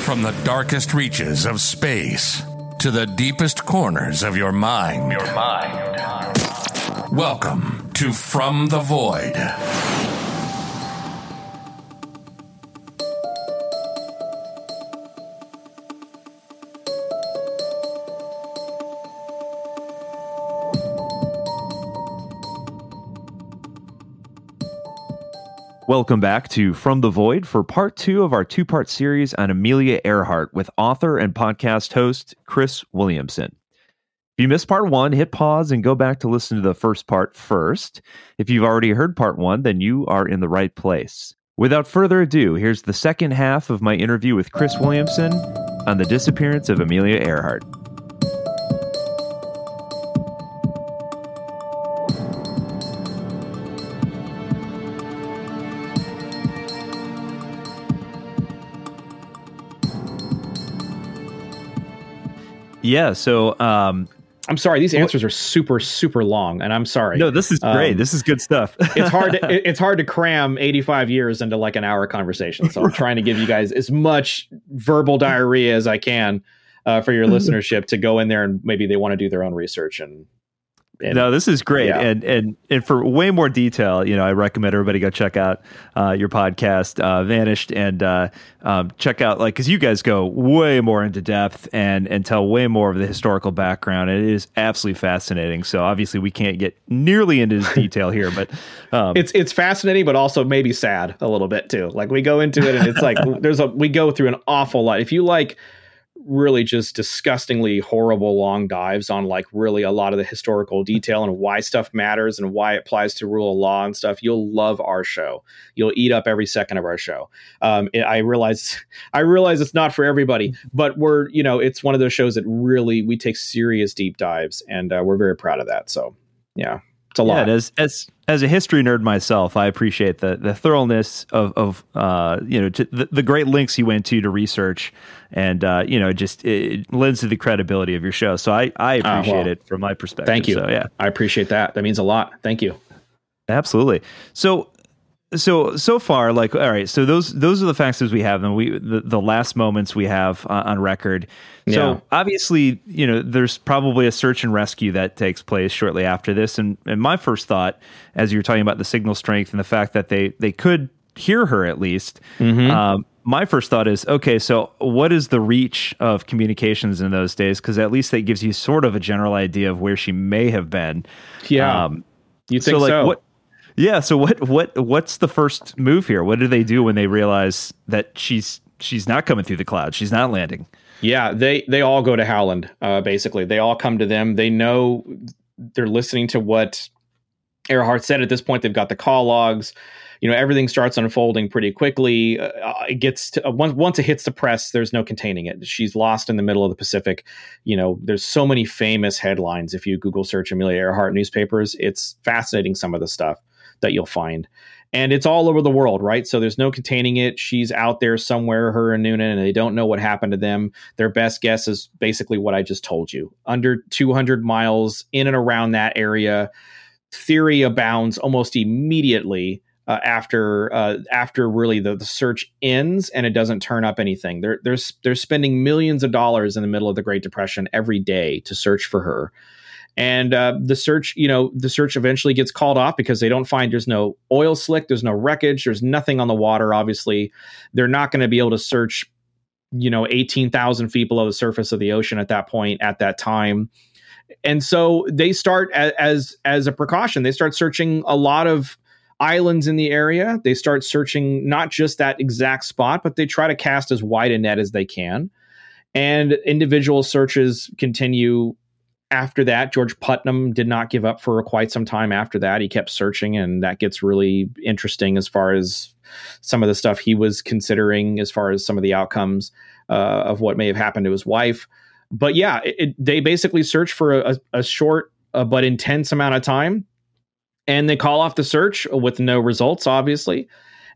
From the darkest reaches of space to the deepest corners of your mind. Your mind. Welcome to From the Void. Welcome back to From the Void for part two of our two part series on Amelia Earhart with author and podcast host Chris Williamson. If you missed part one, hit pause and go back to listen to the first part first. If you've already heard part one, then you are in the right place. Without further ado, here's the second half of my interview with Chris Williamson on the disappearance of Amelia Earhart. Yeah. So, um, I'm sorry. These answers are super, super long, and I'm sorry. No, this is great. Um, this is good stuff. it's hard. To, it's hard to cram 85 years into like an hour conversation. So I'm trying to give you guys as much verbal diarrhea as I can uh, for your listenership to go in there and maybe they want to do their own research and and, no, this is great, yeah. and and and for way more detail, you know, I recommend everybody go check out uh, your podcast, uh, Vanished, and uh, um, check out like because you guys go way more into depth and and tell way more of the historical background. It is absolutely fascinating. So obviously, we can't get nearly into this detail here, but um, it's it's fascinating, but also maybe sad a little bit too. Like we go into it, and it's like there's a we go through an awful lot. If you like really just disgustingly horrible long dives on like really a lot of the historical detail and why stuff matters and why it applies to rule of law and stuff. You'll love our show. You'll eat up every second of our show. Um, it, i realize i realize it's not for everybody but we're you know it's one of those shows that really we take serious deep dives and uh, we're very proud of that. So yeah it's a lot yeah, as as as a history nerd myself, I appreciate the the thoroughness of of uh, you know the, the great links you went to to research, and uh, you know just it lends to the credibility of your show. So I I ah, appreciate uh, well, it from my perspective. Thank you. So, yeah, I appreciate that. That means a lot. Thank you. Absolutely. So so so far like all right so those those are the facts as we have them we the, the last moments we have uh, on record so yeah. obviously you know there's probably a search and rescue that takes place shortly after this and and my first thought as you were talking about the signal strength and the fact that they they could hear her at least mm-hmm. um, my first thought is okay so what is the reach of communications in those days because at least that gives you sort of a general idea of where she may have been yeah um, you think so, like, so? what yeah. So what what what's the first move here? What do they do when they realize that she's she's not coming through the cloud? She's not landing. Yeah, they they all go to Howland. Uh, basically, they all come to them. They know they're listening to what Earhart said. At this point, they've got the call logs. You know, everything starts unfolding pretty quickly. Uh, it gets to, uh, once once it hits the press, there's no containing it. She's lost in the middle of the Pacific. You know, there's so many famous headlines if you Google search Amelia Earhart newspapers. It's fascinating some of the stuff that you'll find. And it's all over the world, right? So there's no containing it. She's out there somewhere, her and Noonan, and they don't know what happened to them. Their best guess is basically what I just told you under 200 miles in and around that area. Theory abounds almost immediately uh, after uh, after really the, the search ends and it doesn't turn up anything. They're they're they're spending millions of dollars in the middle of the Great Depression every day to search for her and uh, the search you know the search eventually gets called off because they don't find there's no oil slick there's no wreckage there's nothing on the water obviously. They're not going to be able to search you know 18,000 feet below the surface of the ocean at that point at that time. And so they start as, as as a precaution they start searching a lot of islands in the area. They start searching not just that exact spot but they try to cast as wide a net as they can. And individual searches continue after that, George Putnam did not give up for quite some time after that. He kept searching, and that gets really interesting as far as some of the stuff he was considering, as far as some of the outcomes uh, of what may have happened to his wife. But yeah, it, it, they basically search for a, a short uh, but intense amount of time, and they call off the search with no results, obviously.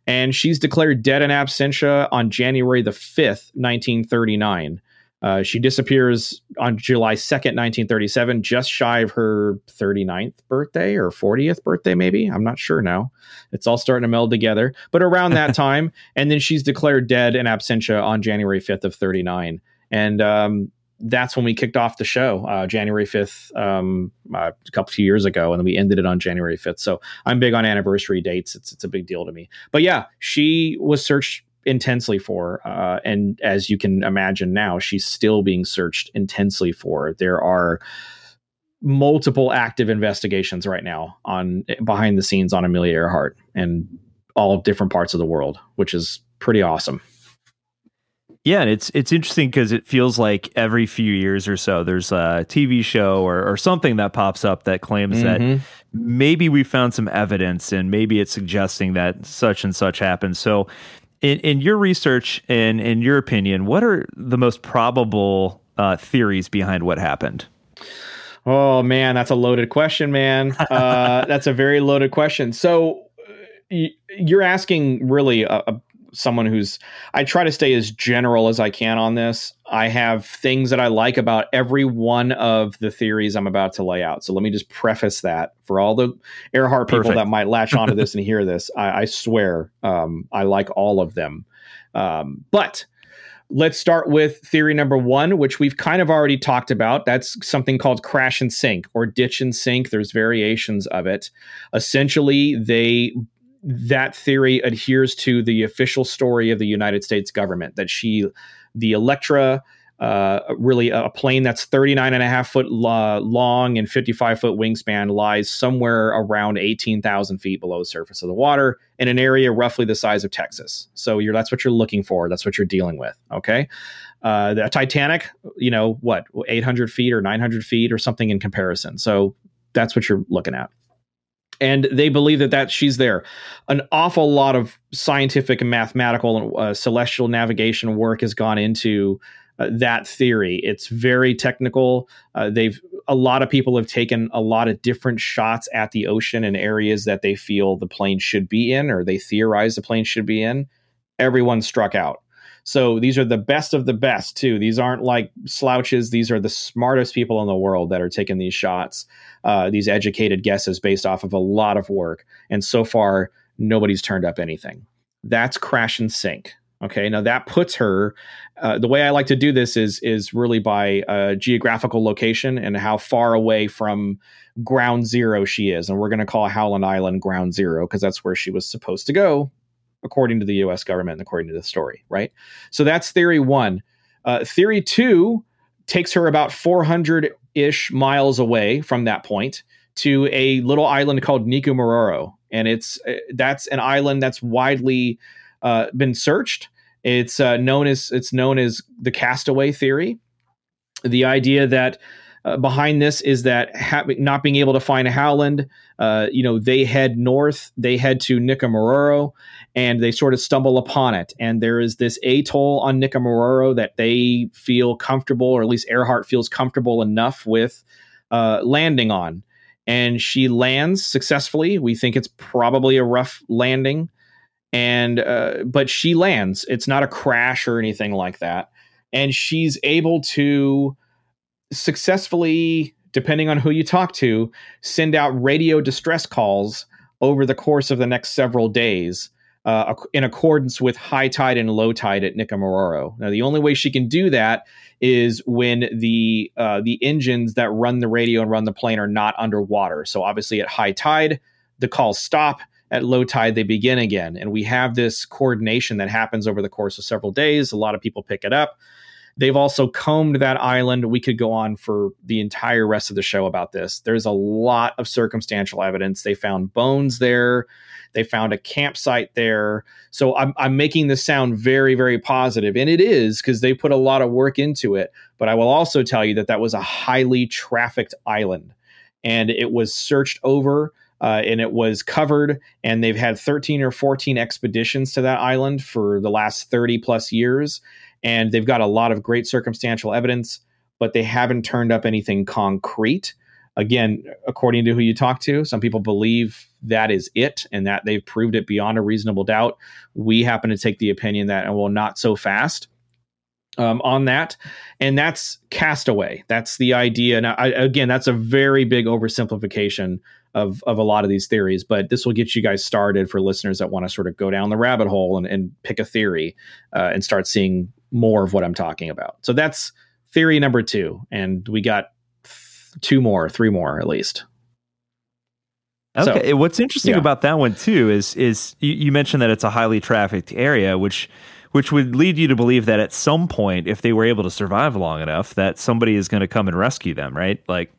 And she's declared dead in absentia on January the 5th, 1939. Uh, she disappears on July 2nd, 1937, just shy of her 39th birthday or 40th birthday, maybe. I'm not sure now. It's all starting to meld together. But around that time, and then she's declared dead in absentia on January 5th of 39. And um, that's when we kicked off the show, uh, January 5th, um, uh, a couple few years ago, and then we ended it on January 5th. So I'm big on anniversary dates. It's, it's a big deal to me. But yeah, she was searched intensely for. Uh, and as you can imagine now, she's still being searched intensely for. There are multiple active investigations right now on behind the scenes on Amelia Earhart and all different parts of the world, which is pretty awesome. Yeah, and it's it's interesting because it feels like every few years or so there's a TV show or, or something that pops up that claims mm-hmm. that maybe we found some evidence and maybe it's suggesting that such and such happened. So in, in your research and in your opinion, what are the most probable uh, theories behind what happened? Oh man, that's a loaded question, man. Uh, that's a very loaded question. So you're asking really a, a someone who's I try to stay as general as I can on this. I have things that I like about every one of the theories I'm about to lay out. So let me just preface that for all the Earhart people Perfect. that might latch onto this and hear this. I, I swear um, I like all of them. Um, but let's start with theory number one, which we've kind of already talked about. That's something called crash and sink or ditch and sink. There's variations of it. Essentially, they that theory adheres to the official story of the United States government that she, the Electra, uh, really a plane that's 39 and a half foot long and 55 foot wingspan lies somewhere around 18,000 feet below the surface of the water in an area roughly the size of Texas. So you're, that's what you're looking for. That's what you're dealing with. Okay. Uh, the Titanic, you know, what, 800 feet or 900 feet or something in comparison. So that's what you're looking at and they believe that that she's there. An awful lot of scientific and mathematical and uh, celestial navigation work has gone into uh, that theory. It's very technical. Uh, they've a lot of people have taken a lot of different shots at the ocean and areas that they feel the plane should be in, or they theorize the plane should be in. Everyone struck out. So these are the best of the best too. These aren't like slouches. These are the smartest people in the world that are taking these shots, uh, these educated guesses based off of a lot of work. And so far, nobody's turned up anything. That's crash and sink. Okay, now that puts her. Uh, the way I like to do this is is really by uh, geographical location and how far away from ground zero she is, and we're going to call Howland Island ground zero because that's where she was supposed to go according to the US government according to the story, right? So that's theory one. Uh, theory two takes her about 400 ish miles away from that point to a little island called Nikumaroro. And it's uh, that's an island that's widely uh, been searched. It's uh, known as it's known as the castaway theory. The idea that uh, behind this is that ha- not being able to find Howland, uh, you know, they head north, they head to Nikumaroro, and they sort of stumble upon it. And there is this atoll on Nikumaroro that they feel comfortable, or at least Earhart feels comfortable enough with uh, landing on. And she lands successfully. We think it's probably a rough landing, and uh, but she lands. It's not a crash or anything like that, and she's able to successfully, depending on who you talk to, send out radio distress calls over the course of the next several days. Uh, in accordance with high tide and low tide at Nikumaroro. Now, the only way she can do that is when the uh, the engines that run the radio and run the plane are not underwater. So, obviously, at high tide, the calls stop. At low tide, they begin again, and we have this coordination that happens over the course of several days. A lot of people pick it up. They've also combed that island. We could go on for the entire rest of the show about this. There's a lot of circumstantial evidence. They found bones there. They found a campsite there. So I'm, I'm making this sound very, very positive, and it is because they put a lot of work into it. But I will also tell you that that was a highly trafficked island, and it was searched over. Uh, and it was covered and they've had 13 or 14 expeditions to that island for the last 30 plus years and they've got a lot of great circumstantial evidence, but they haven't turned up anything concrete. Again, according to who you talk to, some people believe that is it and that they've proved it beyond a reasonable doubt. We happen to take the opinion that, well, not so fast. um, on that, and that's Castaway. That's the idea. Now, I, again, that's a very big oversimplification of of a lot of these theories, but this will get you guys started for listeners that want to sort of go down the rabbit hole and, and pick a theory uh, and start seeing more of what I'm talking about. So that's theory number two, and we got two more, three more at least. Okay. So, What's interesting yeah. about that one too is is you, you mentioned that it's a highly trafficked area, which which would lead you to believe that at some point, if they were able to survive long enough, that somebody is going to come and rescue them, right? Like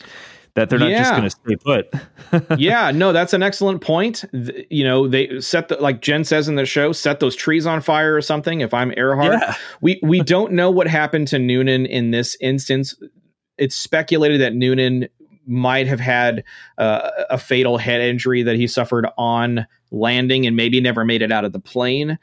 that they're not yeah. just going to stay put. yeah, no, that's an excellent point. you know, they set the like Jen says in the show, set those trees on fire or something. If I'm Earhart, yeah. we we don't know what happened to Noonan in this instance. It's speculated that Noonan might have had uh, a fatal head injury that he suffered on landing and maybe never made it out of the plane.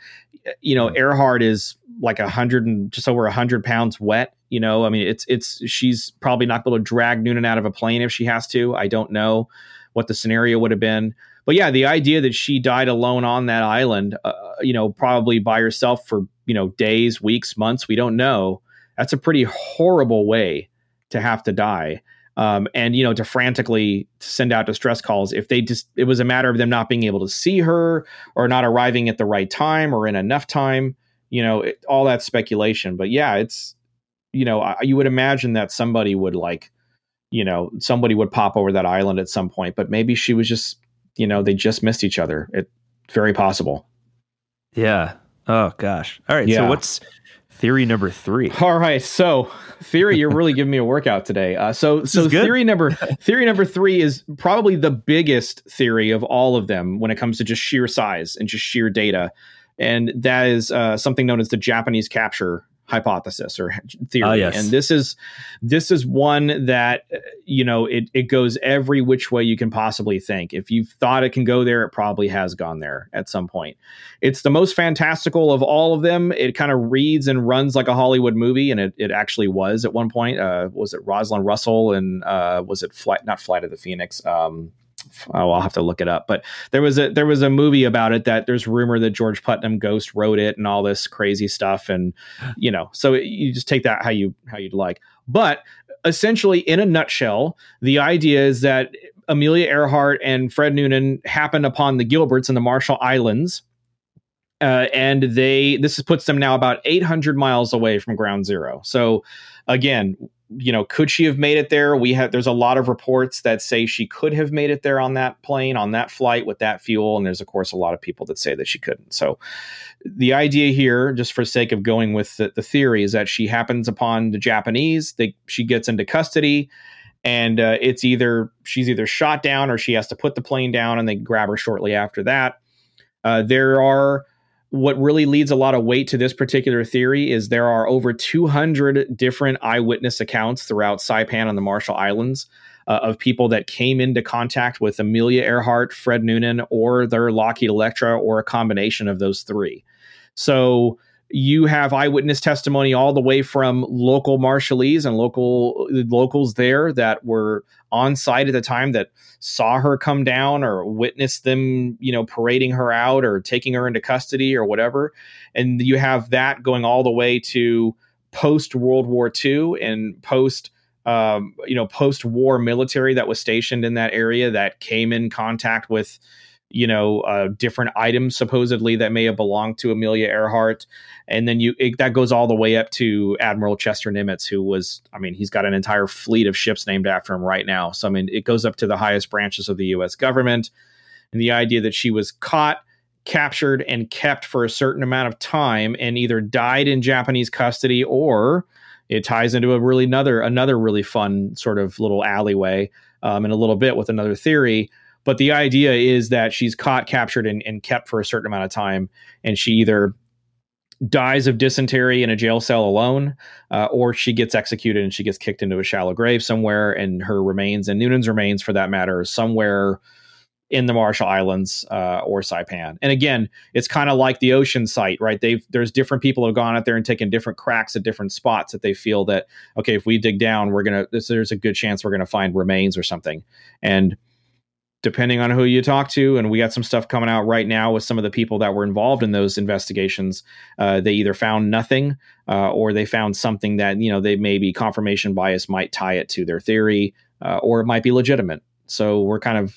You know, hmm. Earhart is like a hundred and just over a hundred pounds wet. You know, I mean, it's it's she's probably not able to drag Noonan out of a plane if she has to. I don't know what the scenario would have been, but yeah, the idea that she died alone on that island, uh, you know, probably by herself for you know days, weeks, months, we don't know. That's a pretty horrible way to have to die um, and you know to frantically send out distress calls if they just it was a matter of them not being able to see her or not arriving at the right time or in enough time you know it, all that speculation. But yeah it's you know I, you would imagine that somebody would like you know somebody would pop over that island at some point but maybe she was just you know they just missed each other. It's very possible. Yeah. Oh gosh. All right yeah. so what's theory number three. All right, so theory, you're really giving me a workout today. Uh, so so theory number theory number three is probably the biggest theory of all of them when it comes to just sheer size and just sheer data, and that is uh, something known as the Japanese capture hypothesis or theory. Uh, yes. and this is this is one that you know it, it goes every which way you can possibly think. If you thought it can go there it probably has gone there at some point. It's the most fantastical of all of them. It kind of reads and runs like a hollywood movie and it, it actually was at one point uh, was it rosalind russell and uh, was it flight not flight of the phoenix um, oh, I'll have to look it up. But there was a there was a movie about it that there's rumor that George Putnam Ghost wrote it and all this crazy stuff, and you know, so you just take that how you how you'd like. But essentially, in a nutshell, the idea is that Amelia Earhart and Fred Noonan happened upon the Gilberts in the Marshall Islands. Uh, and they this puts them now about 800 miles away from ground zero. So again, you know, could she have made it there? We have there's a lot of reports that say she could have made it there on that plane, on that flight with that fuel, and there's of course a lot of people that say that she couldn't. So the idea here, just for sake of going with the, the theory, is that she happens upon the Japanese, they, she gets into custody, and uh, it's either she's either shot down or she has to put the plane down, and they grab her shortly after that. Uh, there are what really leads a lot of weight to this particular theory is there are over 200 different eyewitness accounts throughout Saipan and the Marshall Islands uh, of people that came into contact with Amelia Earhart, Fred Noonan, or their Lockheed Electra, or a combination of those three. So you have eyewitness testimony all the way from local Marshallese and local locals there that were on site at the time that saw her come down or witnessed them, you know, parading her out or taking her into custody or whatever. And you have that going all the way to post World War II and post um, you know, post-war military that was stationed in that area that came in contact with you know uh, different items supposedly that may have belonged to Amelia Earhart, and then you it, that goes all the way up to Admiral Chester Nimitz, who was I mean he's got an entire fleet of ships named after him right now. So I mean it goes up to the highest branches of the U.S. government, and the idea that she was caught. Captured and kept for a certain amount of time, and either died in Japanese custody, or it ties into a really another another really fun sort of little alleyway um, in a little bit with another theory but the idea is that she's caught, captured, and, and kept for a certain amount of time, and she either dies of dysentery in a jail cell alone, uh, or she gets executed and she gets kicked into a shallow grave somewhere, and her remains and Noonan's remains, for that matter, somewhere in the Marshall Islands uh, or Saipan. And again, it's kind of like the ocean site, right? They've there's different people have gone out there and taken different cracks at different spots that they feel that okay, if we dig down, we're gonna there's a good chance we're gonna find remains or something, and depending on who you talk to. And we got some stuff coming out right now with some of the people that were involved in those investigations. Uh, they either found nothing uh, or they found something that, you know, they maybe confirmation bias might tie it to their theory uh, or it might be legitimate. So we're kind of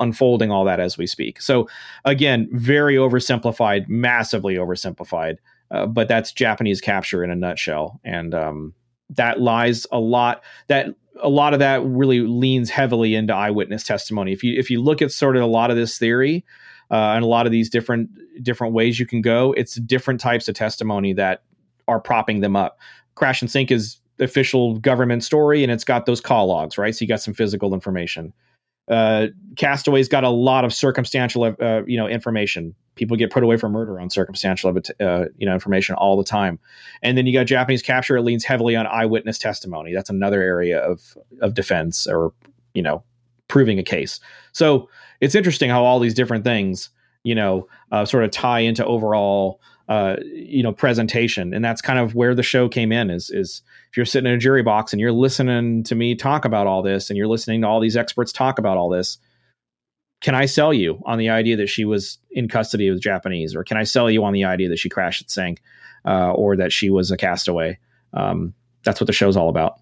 unfolding all that as we speak. So again, very oversimplified, massively oversimplified. Uh, but that's Japanese capture in a nutshell. And um, that lies a lot that a lot of that really leans heavily into eyewitness testimony. If you if you look at sort of a lot of this theory uh, and a lot of these different different ways you can go, it's different types of testimony that are propping them up. Crash and sink is official government story, and it's got those call logs, right? So you got some physical information. Uh, Castaway's got a lot of circumstantial, uh, you know, information. People get put away for murder on circumstantial uh, you know information all the time. And then you got japanese capture. It leans heavily on eyewitness testimony. That's another area of of defense or you know proving a case. So it's interesting how all these different things you know uh, sort of tie into overall uh, you know presentation and that's kind of where the show came in is is if you're sitting in a jury box and you're listening to me talk about all this and you're listening to all these experts talk about all this can I sell you on the idea that she was in custody of the Japanese, or can I sell you on the idea that she crashed and sank, uh, or that she was a castaway? Um, that's what the show's all about.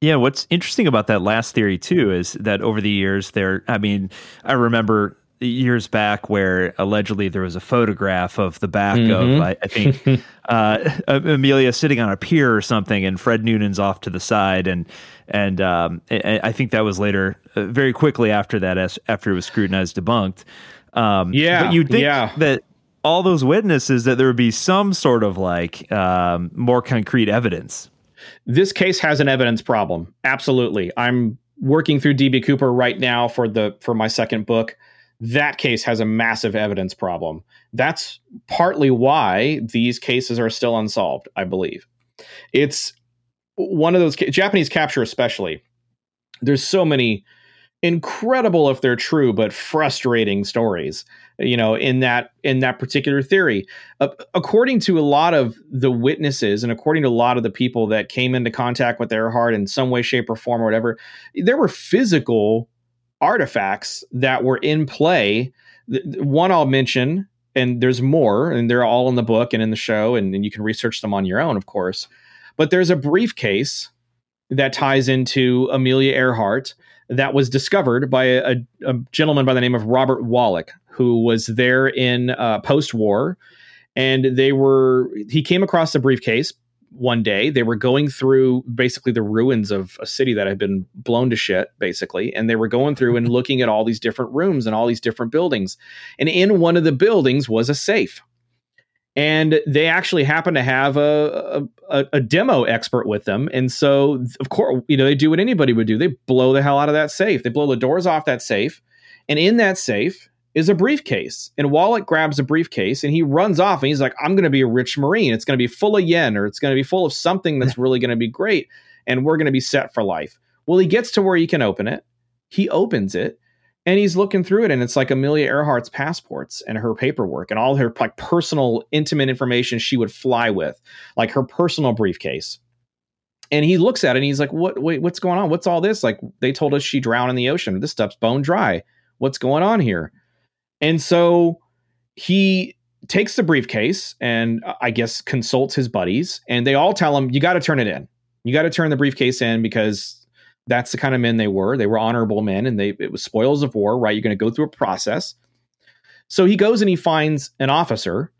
Yeah, what's interesting about that last theory too is that over the years, there. I mean, I remember years back where allegedly there was a photograph of the back mm-hmm. of I, I think uh, Amelia sitting on a pier or something, and Fred Noonan's off to the side, and and um, I, think that was later, uh, very quickly after that, as, after it was scrutinized, debunked. Um, yeah, but you'd think yeah. that all those witnesses that there would be some sort of like um, more concrete evidence. This case has an evidence problem. Absolutely, I'm working through DB Cooper right now for the for my second book that case has a massive evidence problem. That's partly why these cases are still unsolved, I believe. It's one of those Japanese capture, especially. There's so many incredible, if they're true, but frustrating stories. You know, in that in that particular theory, uh, according to a lot of the witnesses, and according to a lot of the people that came into contact with Earhart in some way, shape, or form, or whatever, there were physical artifacts that were in play. One I'll mention, and there's more, and they're all in the book and in the show, and, and you can research them on your own, of course. But there's a briefcase that ties into Amelia Earhart that was discovered by a, a, gentleman by the name of Robert Wallack, who was there in uh, post war. And they were, he came across the briefcase one day. They were going through basically the ruins of a city that had been blown to shit, basically. And they were going through and looking at all these different rooms and all these different buildings. And in one of the buildings was a safe. And they actually happened to have a, a, a demo expert with them. And so, of course, you know, they do what anybody would do. They blow the hell out of that safe. They blow the doors off that safe. And in that safe is a briefcase. And Wallack grabs a briefcase and he runs off and he's like, I'm going to be a rich Marine. It's going to be full of yen or it's going to be full of something that's really going to be great. And we're going to be set for life. Well, he gets to where he can open it. He opens it and he's looking through it and it's like Amelia Earhart's passports and her paperwork and all her like personal intimate information she would fly with, like her personal briefcase. And he looks at it and he's like, "What? Wait, what's going on? What's all this? Like they told us she drowned in the ocean. This stuff's bone dry. What's going on here?" And so he takes the briefcase and uh, I guess consults his buddies, and they all tell him, You got to turn it in. You got to turn the briefcase in because that's the kind of men they were. They were honorable men and they it was spoils of war, right? You're going to go through a process. So he goes and he finds an officer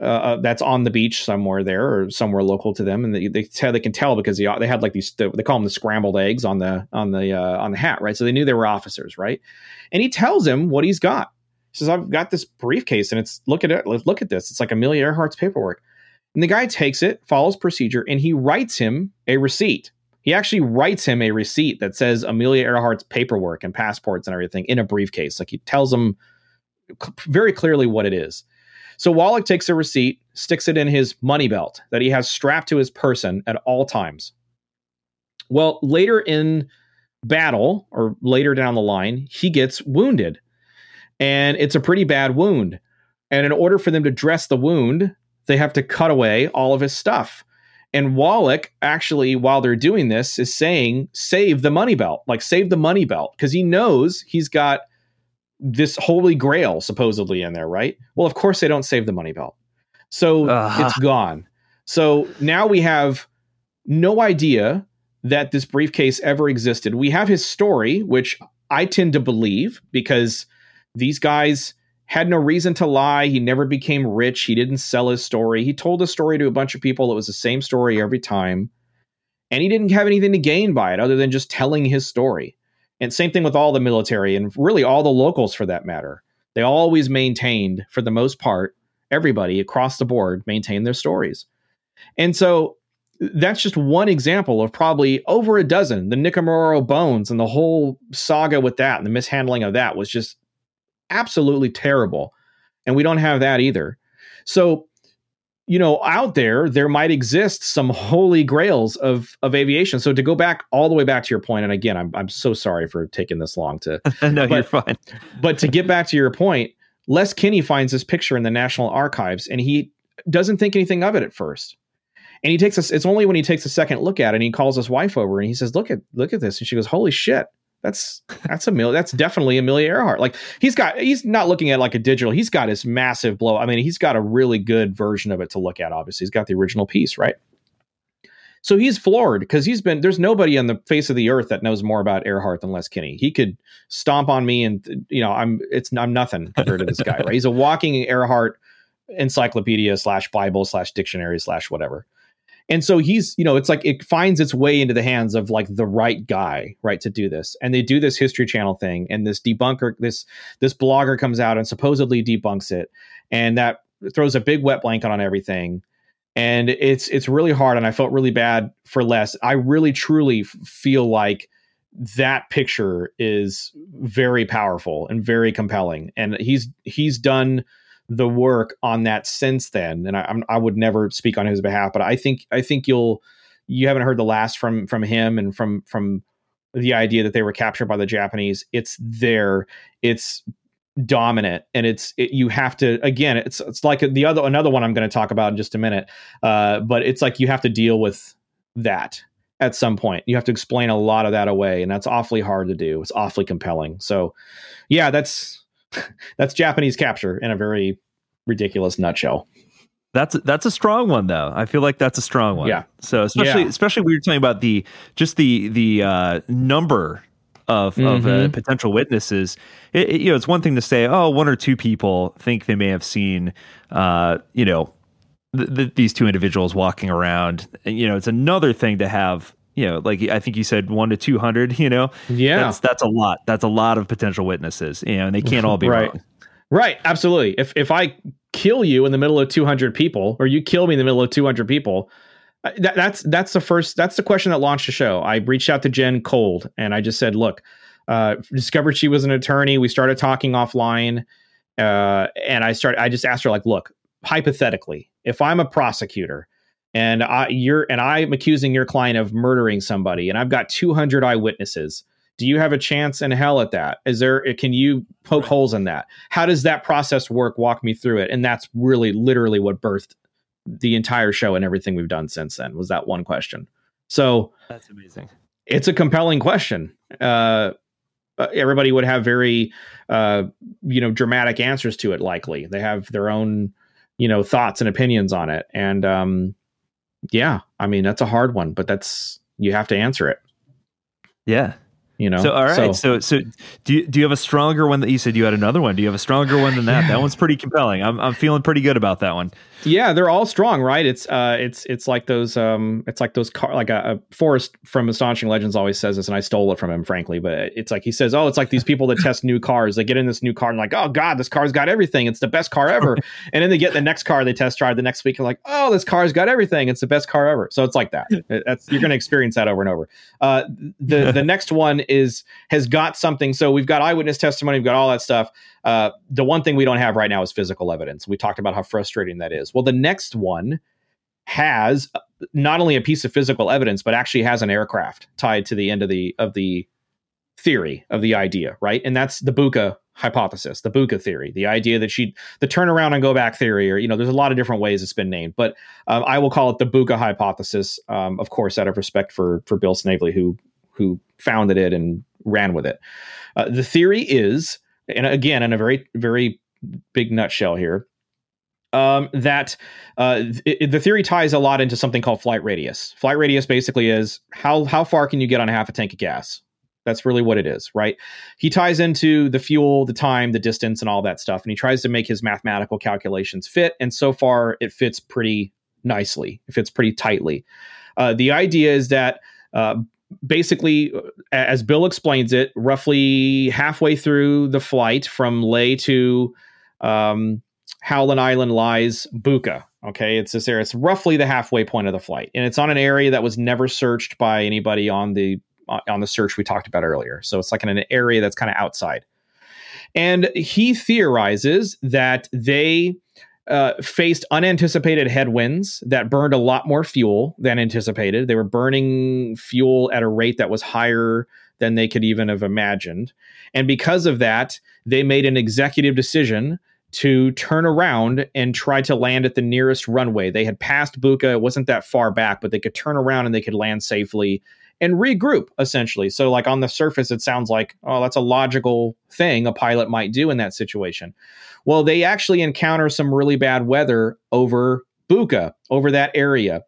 uh, uh, that's on the beach somewhere there or somewhere local to them, and they they, tell, they can tell because they, they had like these they call them the scrambled eggs on the on the uh, on the hat, right? So they knew they were officers, right? And he tells him what he's got says, I've got this briefcase and it's look at it, look at this. It's like Amelia Earhart's paperwork. And the guy takes it, follows procedure, and he writes him a receipt. He actually writes him a receipt that says Amelia Earhart's paperwork and passports and everything in a briefcase. Like he tells him very clearly what it is. So Wallack takes a receipt, sticks it in his money belt that he has strapped to his person at all times. Well, later in battle or later down the line, he gets wounded and it's a pretty bad wound. And in order for them to dress the wound, they have to cut away all of his stuff. And Wallack actually, while they're doing this, is saying, save the money belt, like save the money belt, because he knows he's got this holy grail supposedly in there, right? Well, of course they don't save the money belt. So uh-huh. it's gone. So now we have no idea that this briefcase ever existed. We have his story, which I tend to believe because these guys had no reason to lie. He never became rich. He didn't sell his story. He told a story to a bunch of people. It was the same story every time. And he didn't have anything to gain by it other than just telling his story. And same thing with all the military and really all the locals for that matter. They always maintained, for the most part, everybody across the board maintained their stories. And so that's just one example of probably over a dozen. The Nikumaroro bones and the whole saga with that and the mishandling of that was just absolutely terrible. And we don't have that either. So, you know, out there, there might exist some holy grails of of aviation. So to go back all the way back to your point, and again, I'm I'm so sorry for taking this long to No, but, you're fine. but to get back to your point, Les Kinney finds this picture in the National Archives and he doesn't think anything of it at first. And he takes us, it's only when he takes a second look at it and he calls his wife over and he says, Look at look at this. And she goes, Holy shit. That's that's Amelia. That's definitely Amelia Earhart. Like he's got he's not looking at like a digital. He's got his massive blow. I mean, he's got a really good version of it to look at. Obviously, he's got the original piece, right? So he's floored because he's been there's nobody on the face of the earth that knows more about Earhart than Les Kinney. He could stomp on me and you know I'm it's I'm nothing compared to this guy, right? He's a walking Earhart encyclopedia slash Bible slash dictionary slash whatever. And so he's, you know, it's like it finds its way into the hands of like the right guy, right, to do this. And they do this History Channel thing, and this debunker, this this blogger comes out and supposedly debunks it, and that throws a big wet blanket on everything. And it's it's really hard, and I felt really bad for Les. I really truly feel like that picture is very powerful and very compelling, and he's he's done the work on that since then. And I, I would never speak on his behalf, but I think I think you'll you haven't heard the last from from him and from from the idea that they were captured by the Japanese. It's there. It's dominant and it's it, you have to again it's it's like the other another one I'm going to talk about in just a minute uh, but it's like you have to deal with that at some point you have to explain a lot of that away and that's awfully hard to do it's awfully compelling so yeah that's that's Japanese capture in a very ridiculous nutshell. That's that's a strong one though. I feel like that's a strong one. Yeah. So especially yeah. especially we were talking about the just the the uh, number of mm-hmm. of uh, mm-hmm. potential witnesses. It, it, you know, it's one thing to say, oh, one or two people think they may have seen, uh, you know, th- th- these two individuals walking around. You know, it's another thing to have you know, like I think you said one to two hundred. You know, yeah, that's that's a lot. That's a lot of potential witnesses. You know, and they can't all be right. wrong. Right, absolutely. If if I kill you in the middle of two hundred people, or you kill me in the middle of two hundred people, uh, that, that's that's the first. That's the question that launched the show. I reached out to Jen cold, and I just said, "Look, uh, discovered she was an attorney. We started talking offline, uh, and I started. I just asked her, like, look, hypothetically, if I'm a prosecutor." And I you're and I'm accusing your client of murdering somebody, and I've got 200 eyewitnesses. Do you have a chance in hell at that? Is there? Can you poke right. holes in that? How does that process work? Walk me through it. And that's really, literally, what birthed the entire show and everything we've done since then. Was that one question? So that's amazing. It's a compelling question. Uh, uh everybody would have very, uh, you know, dramatic answers to it. Likely, they have their own, you know, thoughts and opinions on it, and um, yeah, I mean that's a hard one, but that's you have to answer it. Yeah, you know. So all right. So so, so do you do you have a stronger one that you said you had another one? Do you have a stronger one than that? Yeah. That one's pretty compelling. I'm I'm feeling pretty good about that one. Yeah, they're all strong, right? It's uh it's it's like those um it's like those car like a, a Forrest from Astonishing Legends always says this, and I stole it from him, frankly. But it's like he says, oh, it's like these people that test new cars. They get in this new car and like, oh god, this car's got everything. It's the best car ever. and then they get the next car they test drive the next week and like, oh, this car's got everything. It's the best car ever. So it's like that. That's you're going to experience that over and over. Uh, the the next one is has got something. So we've got eyewitness testimony. We've got all that stuff. Uh, the one thing we don't have right now is physical evidence. We talked about how frustrating that is. Well, the next one has not only a piece of physical evidence, but actually has an aircraft tied to the end of the of the theory of the idea, right? And that's the Buka hypothesis, the Buka theory, the idea that she, the turnaround and go back theory, or, you know, there's a lot of different ways it's been named, but um, I will call it the Buka hypothesis, um, of course, out of respect for, for Bill Snavely, who, who founded it and ran with it. Uh, the theory is, and again, in a very, very big nutshell here, um, that uh, th- the theory ties a lot into something called flight radius. Flight radius basically is how how far can you get on half a tank of gas? That's really what it is, right? He ties into the fuel, the time, the distance, and all that stuff, and he tries to make his mathematical calculations fit. And so far, it fits pretty nicely. It fits pretty tightly. Uh, the idea is that uh, basically, as Bill explains it, roughly halfway through the flight from Lae to um, Howland Island lies Buka. Okay, it's this area. It's roughly the halfway point of the flight, and it's on an area that was never searched by anybody on the on the search we talked about earlier. So it's like in an area that's kind of outside. And he theorizes that they uh, faced unanticipated headwinds that burned a lot more fuel than anticipated. They were burning fuel at a rate that was higher than they could even have imagined. And because of that, they made an executive decision to turn around and try to land at the nearest runway. They had passed Buka, it wasn't that far back, but they could turn around and they could land safely and regroup essentially. So, like on the surface, it sounds like, oh, that's a logical thing a pilot might do in that situation. Well, they actually encounter some really bad weather over Buka, over that area.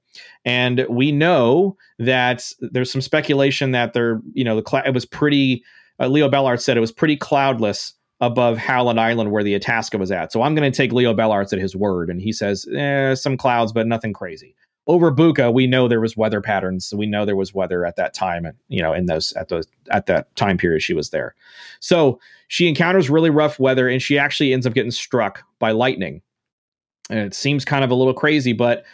And we know that there's some speculation that they're, you know, the cl- it was pretty, uh, Leo Bellarts said it was pretty cloudless above Howland Island where the Itasca was at. So I'm going to take Leo Bellarts at his word. And he says, eh, some clouds, but nothing crazy over Buka, we know there was weather patterns. So we know there was weather at that time, and you know, in those at those at that time period she was there. So she encounters really rough weather, and she actually ends up getting struck by lightning. And it seems kind of a little crazy, but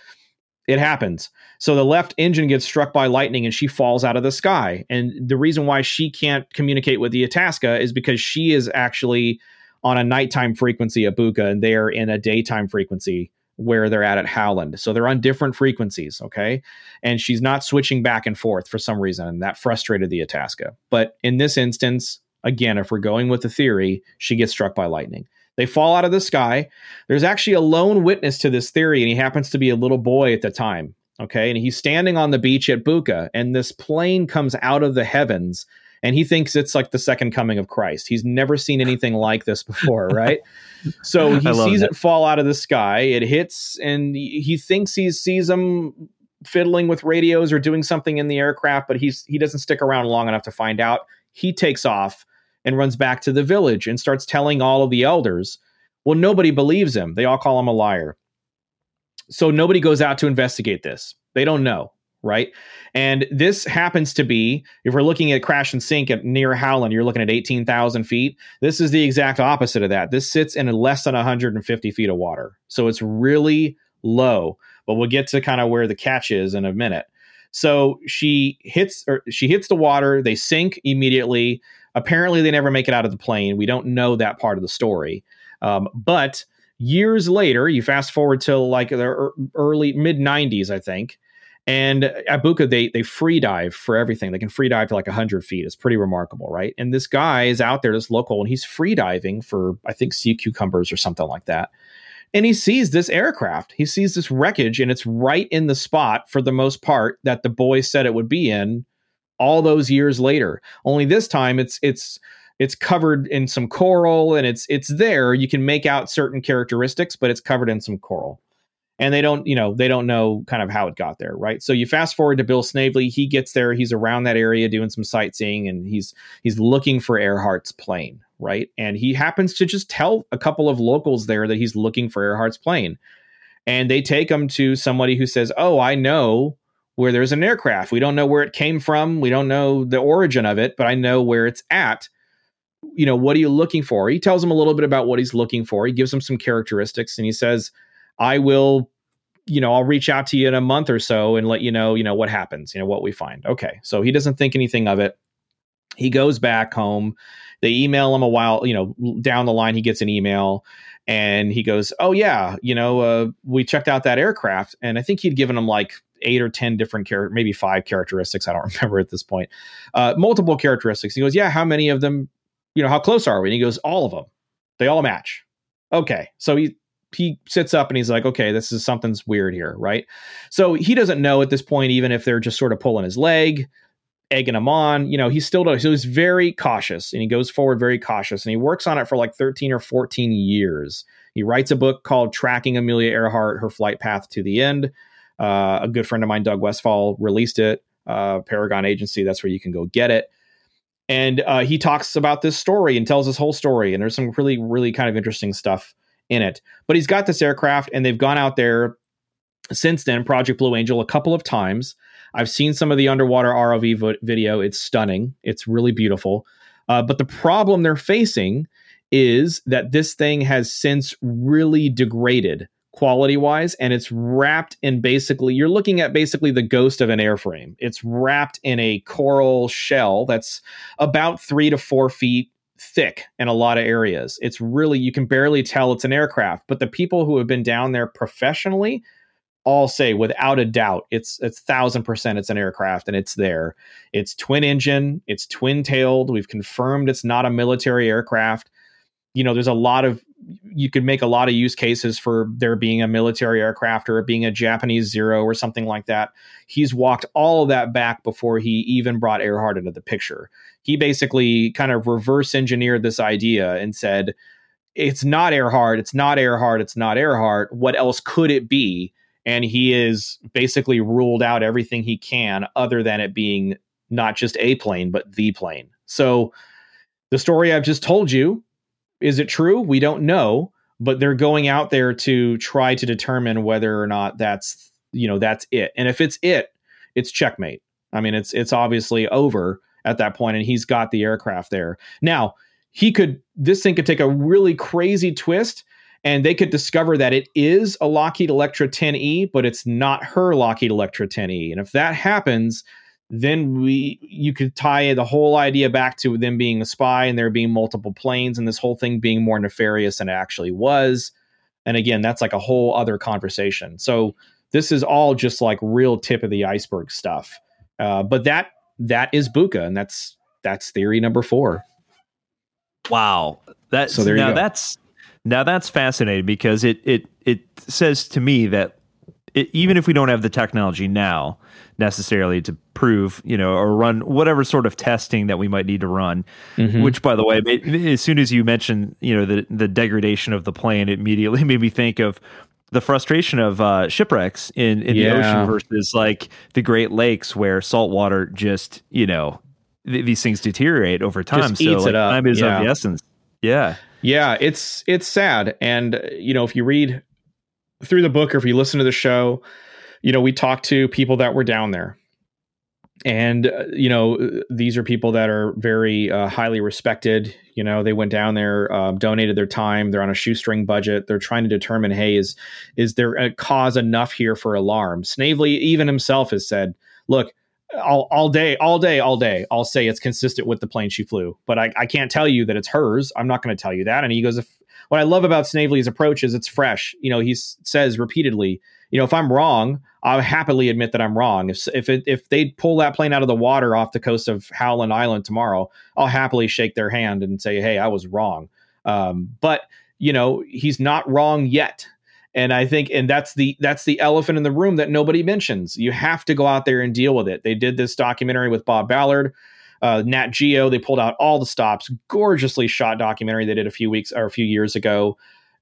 it happens. So the left engine gets struck by lightning, and she falls out of the sky. And the reason why she can't communicate with the Itasca is because she is actually on a nighttime frequency at Buka, and they are in a daytime frequency where they're at at Howland. So they're on different frequencies, okay? And she's not switching back and forth for some reason, and that frustrated the Itasca. But in this instance, again, if we're going with the theory, she gets struck by lightning. They fall out of the sky. There's actually a lone witness to this theory, and he happens to be a little boy at the time. Okay. And he's standing on the beach at Buka, and this plane comes out of the heavens and he thinks it's like the second coming of Christ. He's never seen anything like this before, right? so he sees that. it fall out of the sky. It hits, and he thinks he sees them fiddling with radios or doing something in the aircraft, but he's he doesn't stick around long enough to find out. He takes off and runs back to the village and starts telling all of the elders. Well, nobody believes him. They all call him a liar. So nobody goes out to investigate this. They don't know right? And this happens to be, if we're looking at crash and sink at near Howland, you're looking at 18,000 feet. This is the exact opposite of that. This sits in less than 150 feet of water. So it's really low, but we'll get to kind of where the catch is in a minute. So she hits or she hits the water, they sink immediately. Apparently they never make it out of the plane. We don't know that part of the story. Um, but years later, you fast forward to like the early mid 90s, I think, and at Buka, they they free dive for everything. They can free dive to like hundred feet. It's pretty remarkable, right? And this guy is out there, this local, and he's free diving for I think sea cucumbers or something like that. And he sees this aircraft. He sees this wreckage, and it's right in the spot for the most part that the boys said it would be in all those years later. Only this time it's it's it's covered in some coral and it's it's there. You can make out certain characteristics, but it's covered in some coral and they don't you know they don't know kind of how it got there right? So you fast forward to bill snavely. He gets there. He's around that area doing some sightseeing and he's he's looking for earhart's plane right? And he happens to just tell a couple of locals there that he's looking for earhart's plane. And they take him to somebody who says oh i know where there's an aircraft. We don't know where it came from. We don't know the origin of it but i know where it's at. You know what are you looking for? He tells him a little bit about what he's looking for. He gives him some characteristics and he says I will you know, I'll reach out to you in a month or so and let you know, you know, what happens, you know, what we find. Okay. So he doesn't think anything of it. He goes back home. They email him a while, you know, down the line, he gets an email and he goes, Oh, yeah, you know, uh, we checked out that aircraft. And I think he'd given him like eight or 10 different character, maybe five characteristics. I don't remember at this point. Uh, multiple characteristics. He goes, Yeah, how many of them you know, how close are we? And he goes, all of them. They all match. Okay. So he he sits up and he's like, okay, this is something's weird here, right? So he doesn't know at this point, even if they're just sort of pulling his leg, egging him on. You know, he still does. So he's very cautious and he goes forward very cautious and he works on it for like 13 or 14 years. He writes a book called Tracking Amelia Earhart, Her Flight Path to the End. Uh, a good friend of mine, Doug Westfall, released it. Uh, Paragon Agency, that's where you can go get it. And uh, he talks about this story and tells his whole story. And there's some really, really kind of interesting stuff in it. But he's got this aircraft, and they've gone out there since then, Project Blue Angel, a couple of times. I've seen some of the underwater ROV vo- video. It's stunning. It's really beautiful. Uh, but the problem they're facing is that this thing has since really degraded quality wise and it's wrapped in basically you're looking at basically the ghost of an airframe it's wrapped in a coral shell that's about three to four feet thick in a lot of areas. It's really you can barely tell it's an aircraft but the people who have been down there professionally all say without a doubt it's it's thousand percent it's an aircraft and it's there. It's twin engine it's twin tailed we've confirmed it's not a military aircraft you know there's a lot of you could make a lot of use cases for there being a military aircraft or being a Japanese Zero or something like that. He's walked all of that back before he even brought Earhart into the picture. He basically kind of reverse engineered this idea and said, it's not Earhart, it's not Earhart, it's not Earhart. What else could it be? And he is basically ruled out everything he can other than it being not just a plane, but the plane. So the story I've just told you is it true? We don't know, but they're going out there to try to determine whether or not that's you know that's it. And if it's it, it's checkmate. I mean, it's it's obviously over at that point, and he's got the aircraft there now. He could this thing could take a really crazy twist and they could discover that it is a Lockheed Electra 10E, but it's not her Lockheed Electra 10E. And if that happens, then we you could tie the whole idea back to them being a spy and there being multiple planes and this whole thing being more nefarious than it actually was. And again that's like a whole other conversation. So this is all just like real tip of the iceberg stuff. Uh, but that that is buka and that's that's theory number four. Wow. That so there now that's now that's fascinating because it it it says to me that it, even if we don't have the technology now necessarily to prove, you know, or run whatever sort of testing that we might need to run. Mm-hmm. Which, by the way, as soon as you mentioned, you know, the the degradation of the plane, it immediately made me think of the frustration of uh, shipwrecks in, in yeah. the ocean versus like the Great Lakes, where salt water just, you know, th- these things deteriorate over time. Just so like, time is yeah. of the essence. Yeah. Yeah, it's it's sad, and you know, if you read through the book or if you listen to the show, you know, we talked to people that were down there. And, uh, you know, these are people that are very uh, highly respected. You know, they went down there, uh, donated their time. They're on a shoestring budget. They're trying to determine, hey, is is there a cause enough here for alarm? Snavely, even himself, has said, look, all, all day, all day, all day, I'll say it's consistent with the plane she flew, but I, I can't tell you that it's hers. I'm not going to tell you that. And he goes, what I love about Snavely's approach is it's fresh. You know, he says repeatedly, you know, if I'm wrong, I'll happily admit that I'm wrong. If if it, if they pull that plane out of the water off the coast of Howland Island tomorrow, I'll happily shake their hand and say, "Hey, I was wrong." Um, but you know, he's not wrong yet. And I think, and that's the that's the elephant in the room that nobody mentions. You have to go out there and deal with it. They did this documentary with Bob Ballard, uh, Nat Geo. They pulled out all the stops. Gorgeously shot documentary they did a few weeks or a few years ago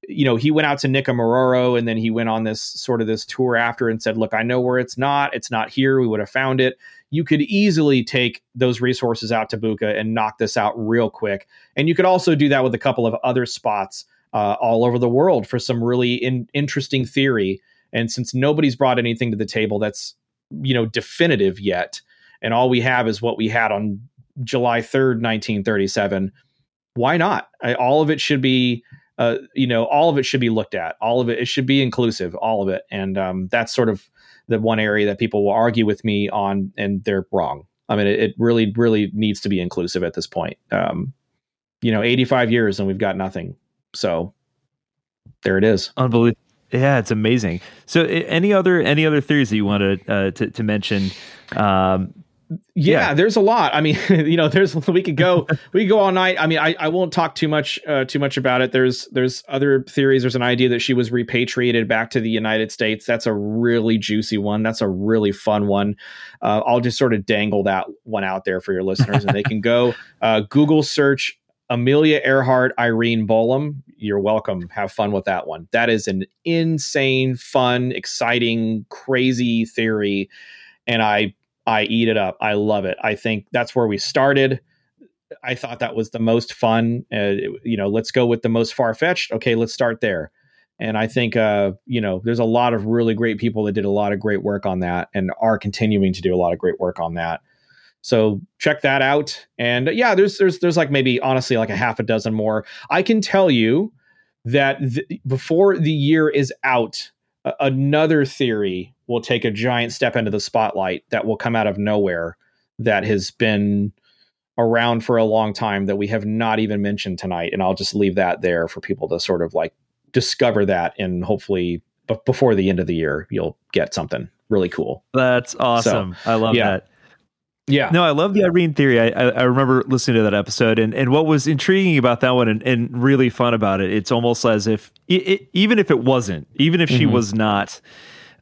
you know, he went out to Nikumaroro and then he went on this sort of this tour after and said, Look, I know where it's not. It's not here. We would have found it. You could easily take those resources out to Buka and knock this out real quick. And you could also do that with a couple of other spots uh, all over the world for some really in- interesting theory. And since nobody's brought anything to the table that's, you know, definitive yet, and all we have is what we had on July 3rd, 1937, why not? I, all of it should be uh, you know, all of it should be looked at. All of it, it should be inclusive, all of it. And um, that's sort of the one area that people will argue with me on, and they're wrong. I mean, it, it really, really needs to be inclusive at this point. Um, you know, 85 years and we've got nothing. So there it is. Unbelievable. Yeah, it's amazing. So, any other any other theories that you want to uh, to, to mention um, yeah, yeah, there's a lot. I mean, you know, there's we could go we could go all night. I mean, I, I won't talk too much uh, too much about it. There's there's other theories. There's an idea that she was repatriated back to the United States. That's a really juicy one. That's a really fun one. Uh, I'll just sort of dangle that one out there for your listeners, and they can go uh, Google search Amelia Earhart, Irene Bolam. You're welcome. Have fun with that one. That is an insane, fun, exciting, crazy theory, and I I eat it up. I love it. I think that's where we started. I thought that was the most fun. Uh, you know, let's go with the most far fetched. Okay, let's start there. And I think, uh, you know, there's a lot of really great people that did a lot of great work on that and are continuing to do a lot of great work on that. So check that out. And uh, yeah, there's there's there's like maybe honestly like a half a dozen more. I can tell you that th- before the year is out, another theory will take a giant step into the spotlight that will come out of nowhere that has been around for a long time that we have not even mentioned tonight and I'll just leave that there for people to sort of like discover that and hopefully b- before the end of the year you'll get something really cool. That's awesome. So, I love yeah. that. Yeah. No, I love the Irene theory. I, I, I, remember listening to that episode, and, and what was intriguing about that one and, and really fun about it, it's almost as if, it, it, even if it wasn't, even if she mm-hmm. was not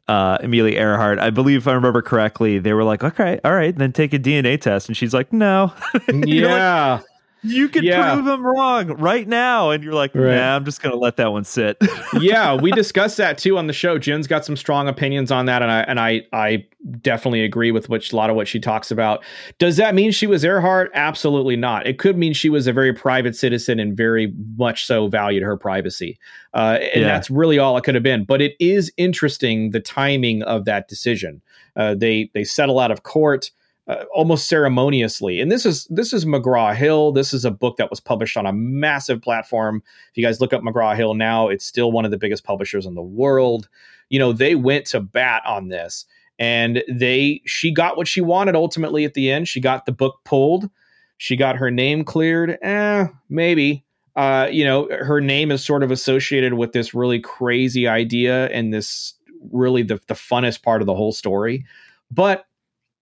uh, Amelia Earhart, I believe if I remember correctly, they were like, okay, all right, then take a DNA test. And she's like, no. yeah. Like, you can yeah. prove them wrong right now. And you're like right. nah i'm just gonna let that one sit. Yeah we discussed that too on the show. Jen's got some strong opinions on that and i and i i definitely agree with which a lot of what she talks about. Does that mean she was earhart? Absolutely not. It could mean she was a very private citizen and very much so valued her privacy. Uh, and yeah. that's really all it could have been. But it is interesting the timing of that decision. Uh, they they settle out of court uh, almost ceremoniously. And this is this is McGraw Hill. This is a book that was published on a massive platform. If you guys look up McGraw Hill now, it's still one of the biggest publishers in the world. You know, they went to bat on this and they she got what she wanted ultimately at the end. She got the book pulled. She got her name cleared. Eh, maybe. Uh, you know, her name is sort of associated with this really crazy idea and this really the, the funnest part of the whole story. But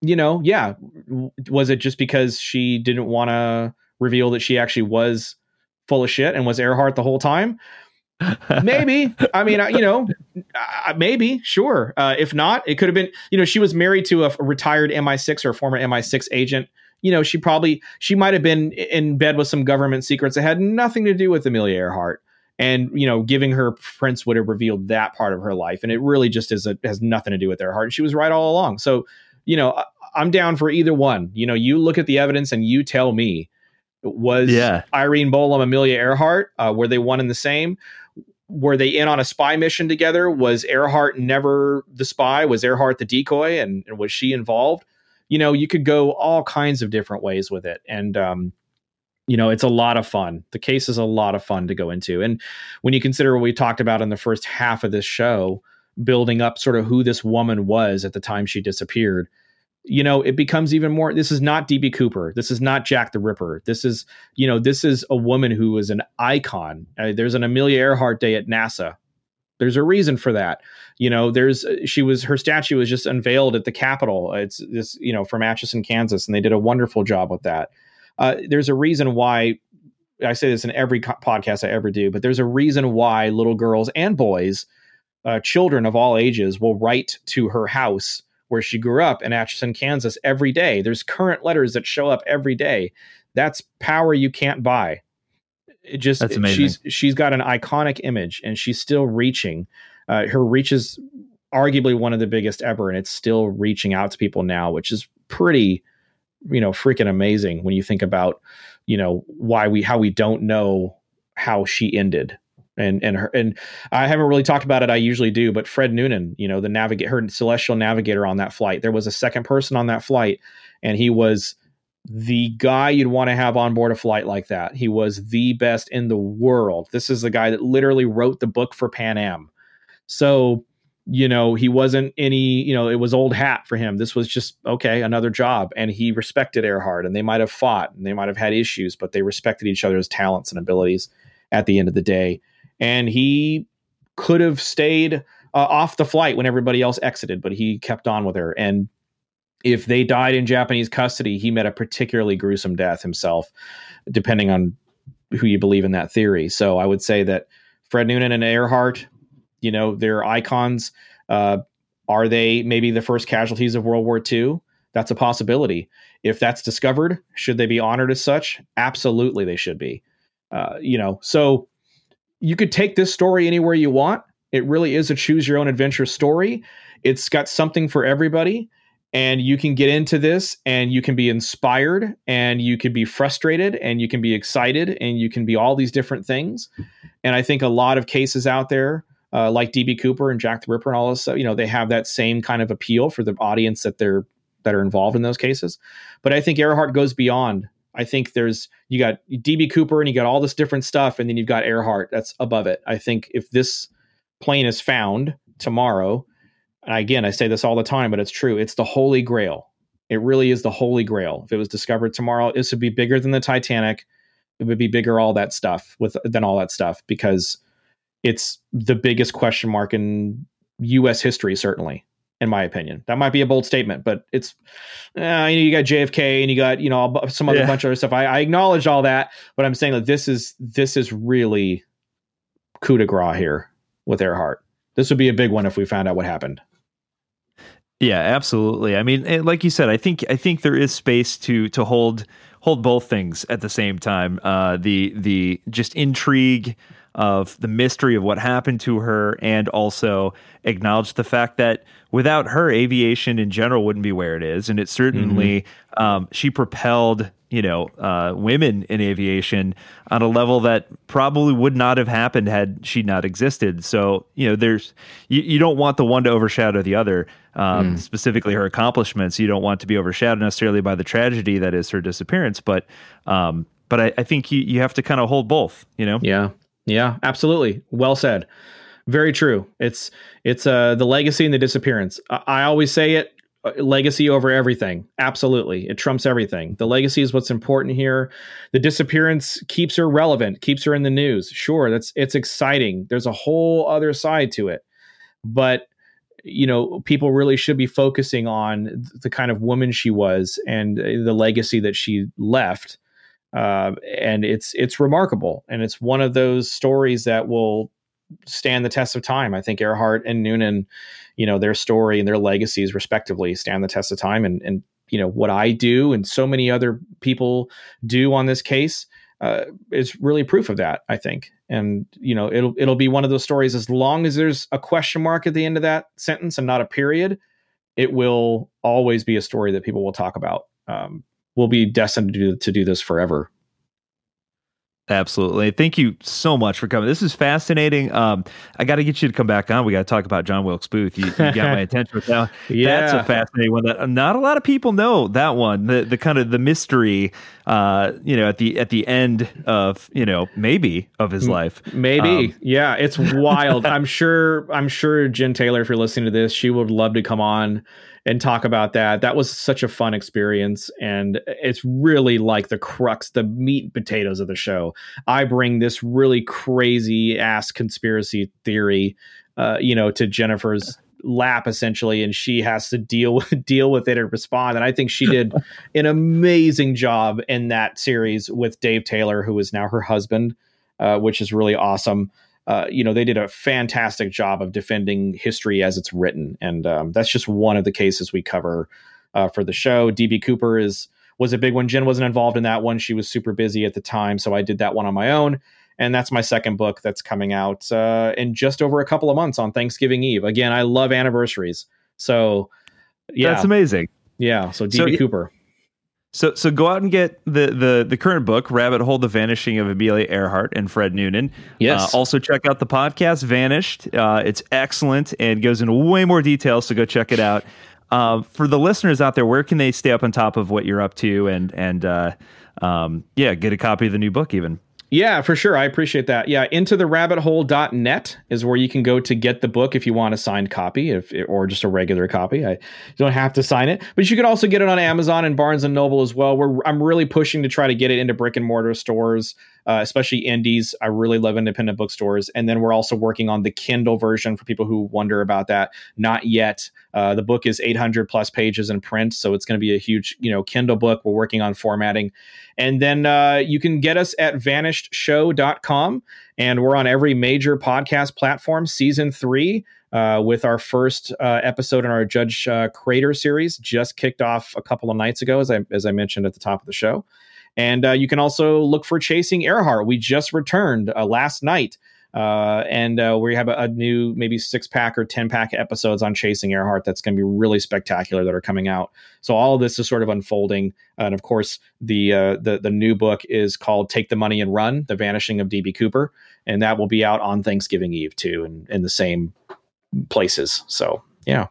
you know, yeah, was it just because she didn't want to reveal that she actually was full of shit and was Earhart the whole time? maybe. I mean, you know, maybe, sure. Uh, if not, it could have been, you know, she was married to a, retired MI6 or a former MI6 agent. You know, she probably, she might have been in bed with some government secrets that had nothing to do with Amelia Earhart. And, you know, giving her prints would have revealed that part of her life. And it really just is a, has nothing to do with Earhart. She was right all along. So, you know, I'm down for either one. You know, you look at the evidence and you tell me was yeah. Irene Bolam, Amelia Earhart, uh, were they one and the same? Were they in on a spy mission together? Was Earhart never the spy? Was Earhart the decoy? And, and was she involved? You know, you could go all kinds of different ways with it. And, um, you know, it's a lot of fun. The case is a lot of fun to go into. And when you consider what we talked about in the first half of this show, building up sort of who this woman was at the time she disappeared you know it becomes even more this is not db cooper. This is not jack the ripper. This is you know this is a woman who is an icon. Uh, there's an amelia earhart day at nasa. There's a reason for that. You know there's she was her statue was just unveiled at the capitol. It's this you know from atchison kansas and they did a wonderful job with that. Uh, there's a reason why i say this in every co- podcast i ever do but there's a reason why little girls and boys uh, children of all ages will write to her house where she grew up in Atchison, Kansas every day. There's current letters that show up every day. That's power you can't buy. It just That's amazing. she's she's got an iconic image and she's still reaching. Uh, her reach is arguably one of the biggest ever, and it's still reaching out to people now, which is pretty, you know, freaking amazing when you think about, you know, why we how we don't know how she ended and and her and I haven't really talked about it. I usually do, but Fred Noonan, you know, the navigate her celestial navigator on that flight. There was a second person on that flight, and he was the guy you'd want to have on board a flight like that. He was the best in the world. This is the guy that literally wrote the book for Pan Am. So, you know, he wasn't any, you know, it was old hat for him. This was just okay, another job. And he respected Earhart and they might have fought and they might have had issues, but they respected each other's talents and abilities at the end of the day and he could have stayed uh, off the flight when everybody else exited, but he kept on with her. And if they died in Japanese custody, he met a particularly gruesome death himself, depending on who you believe in that theory. So I would say that Fred Noonan and Earhart, you know, they're icons. Uh, are they maybe the first casualties of World War II? That's a possibility. If that's discovered, should they be honored as such? Absolutely, they should be. Uh, you know, so you could take this story anywhere you want. It really is a choose your own adventure story. It's got something for everybody and you can get into this and you can be inspired and you can be frustrated and you can be excited and you can be all these different things and i think a lot of cases out there uh, like db cooper and jack the ripper and all this you know they have that same kind of appeal for the audience that they're that are involved in those cases but i think earhart goes beyond i think there's you got db cooper and you got all this different stuff and then you've got earhart that's above it i think if this plane is found tomorrow and again, I say this all the time, but it's true. It's the holy grail. It really is the holy grail. If it was discovered tomorrow, this would be bigger than the Titanic. It would be bigger all that stuff with than all that stuff because it's the biggest question mark in U.S. history, certainly, in my opinion. That might be a bold statement, but it's uh, you know you got JFK and you got you know some other yeah. bunch of other stuff. I, I acknowledge all that, but I'm saying that this is this is really coup de grace here with Earhart. This would be a big one if we found out what happened. Yeah, absolutely. I mean, like you said, I think I think there is space to to hold hold both things at the same time. Uh, the the just intrigue of the mystery of what happened to her, and also acknowledge the fact that without her, aviation in general wouldn't be where it is, and it certainly mm-hmm. um, she propelled you know uh, women in aviation on a level that probably would not have happened had she not existed. So you know, there's you, you don't want the one to overshadow the other. Um, mm. Specifically, her accomplishments. You don't want to be overshadowed necessarily by the tragedy that is her disappearance, but um, but I, I think you you have to kind of hold both. You know. Yeah. Yeah. Absolutely. Well said. Very true. It's it's uh the legacy and the disappearance. I, I always say it uh, legacy over everything. Absolutely. It trumps everything. The legacy is what's important here. The disappearance keeps her relevant, keeps her in the news. Sure, that's it's exciting. There's a whole other side to it. But you know, people really should be focusing on the kind of woman she was and uh, the legacy that she left. Uh, and it's it's remarkable, and it's one of those stories that will stand the test of time. I think Earhart and Noonan, you know, their story and their legacies respectively stand the test of time. And, and you know, what I do and so many other people do on this case uh, is really proof of that, I think. And, you know, it'll, it'll be one of those stories as long as there's a question mark at the end of that sentence and not a period, it will always be a story that people will talk about. Um, we'll be destined to do, to do this forever. Absolutely. Thank you so much for coming. This is fascinating. Um, I got to get you to come back on. We got to talk about John Wilkes Booth. You, you got my attention with that. yeah. That's a fascinating one that not a lot of people know that one. The the kind of the mystery, uh, you know, at the at the end of, you know, maybe of his life. Maybe. Um, yeah, it's wild. I'm sure I'm sure Jen Taylor if you're listening to this, she would love to come on and talk about that. That was such a fun experience. And it's really like the crux, the meat and potatoes of the show. I bring this really crazy ass conspiracy theory, uh, you know, to Jennifer's lap essentially and she has to deal with deal with it and respond and i think she did an amazing job in that series with dave taylor who is now her husband uh, which is really awesome uh, you know, they did a fantastic job of defending history as it's written, and um, that's just one of the cases we cover uh, for the show. DB Cooper is was a big one. Jen wasn't involved in that one; she was super busy at the time, so I did that one on my own. And that's my second book that's coming out uh, in just over a couple of months on Thanksgiving Eve. Again, I love anniversaries, so yeah, that's amazing. Yeah, so DB so, Cooper. So so go out and get the the the current book, Rabbit Hole: The Vanishing of Amelia Earhart and Fred Noonan. Yes. Uh, also check out the podcast Vanished. Uh, it's excellent and goes into way more detail. So go check it out. Uh, for the listeners out there, where can they stay up on top of what you're up to and and uh, um, yeah, get a copy of the new book even. Yeah, for sure. I appreciate that. Yeah, into the rabbithole.net is where you can go to get the book if you want a signed copy if or just a regular copy. I don't have to sign it, but you can also get it on Amazon and Barnes and Noble as well. Where I'm really pushing to try to get it into brick and mortar stores uh, especially indies. I really love independent bookstores. And then we're also working on the Kindle version for people who wonder about that. Not yet. Uh, the book is 800 plus pages in print, so it's going to be a huge, you know, Kindle book. We're working on formatting, and then uh, you can get us at vanishedshow.com, and we're on every major podcast platform. Season three. Uh, with our first uh, episode in our Judge uh, Crater series, just kicked off a couple of nights ago, as I as I mentioned at the top of the show. And uh, you can also look for Chasing Earhart. We just returned uh, last night. Uh, and uh, we have a, a, new maybe six pack or 10 pack episodes on Chasing Earhart that's going to be really spectacular that are coming out. So all of this is sort of unfolding. And of course, the, uh, the, the new book is called Take the Money and Run The Vanishing of DB Cooper. And that will be out on Thanksgiving Eve too, in, in the same places. So, yeah.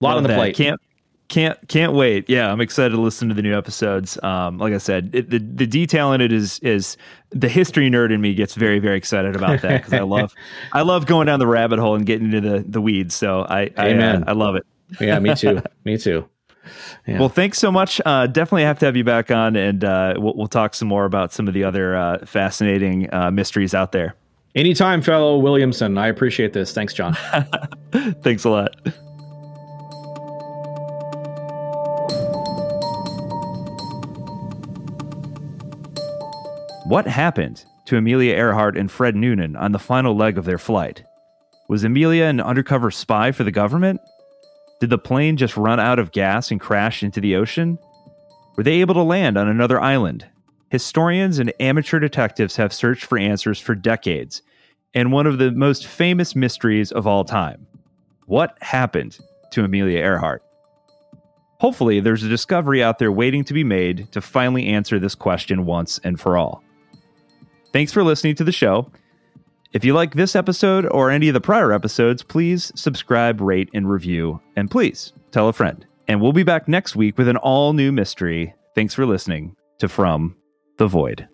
A lot Love on the that. plate. Can't can't can't wait. Yeah, I'm excited to listen to the new episodes. Um, like I said, it, the the detail in it is is the history nerd in me gets very very excited about that because I love I love going down the rabbit hole and getting into the the weeds. So I I, uh, I love it. yeah, me too. me too. Yeah. Well, thanks so much. Uh, definitely have to have you back on, and uh, we'll, we'll, talk some more about some of the other uh, fascinating uh, mysteries out there. Anytime, fellow Williamson. I appreciate this. Thanks, John. thanks a lot. What happened to Amelia Earhart and Fred Noonan on the final leg of their flight? Was Amelia an undercover spy for the government? Did the plane just run out of gas and crash into the ocean? Were they able to land on another island? Historians and amateur detectives have searched for answers for decades, and one of the most famous mysteries of all time. What happened to Amelia Earhart? Hopefully, there's a discovery out there waiting to be made to finally answer this question once and for all. Thanks for listening to the show. If you like this episode or any of the prior episodes, please subscribe, rate, and review. And please tell a friend. And we'll be back next week with an all new mystery. Thanks for listening to From the Void.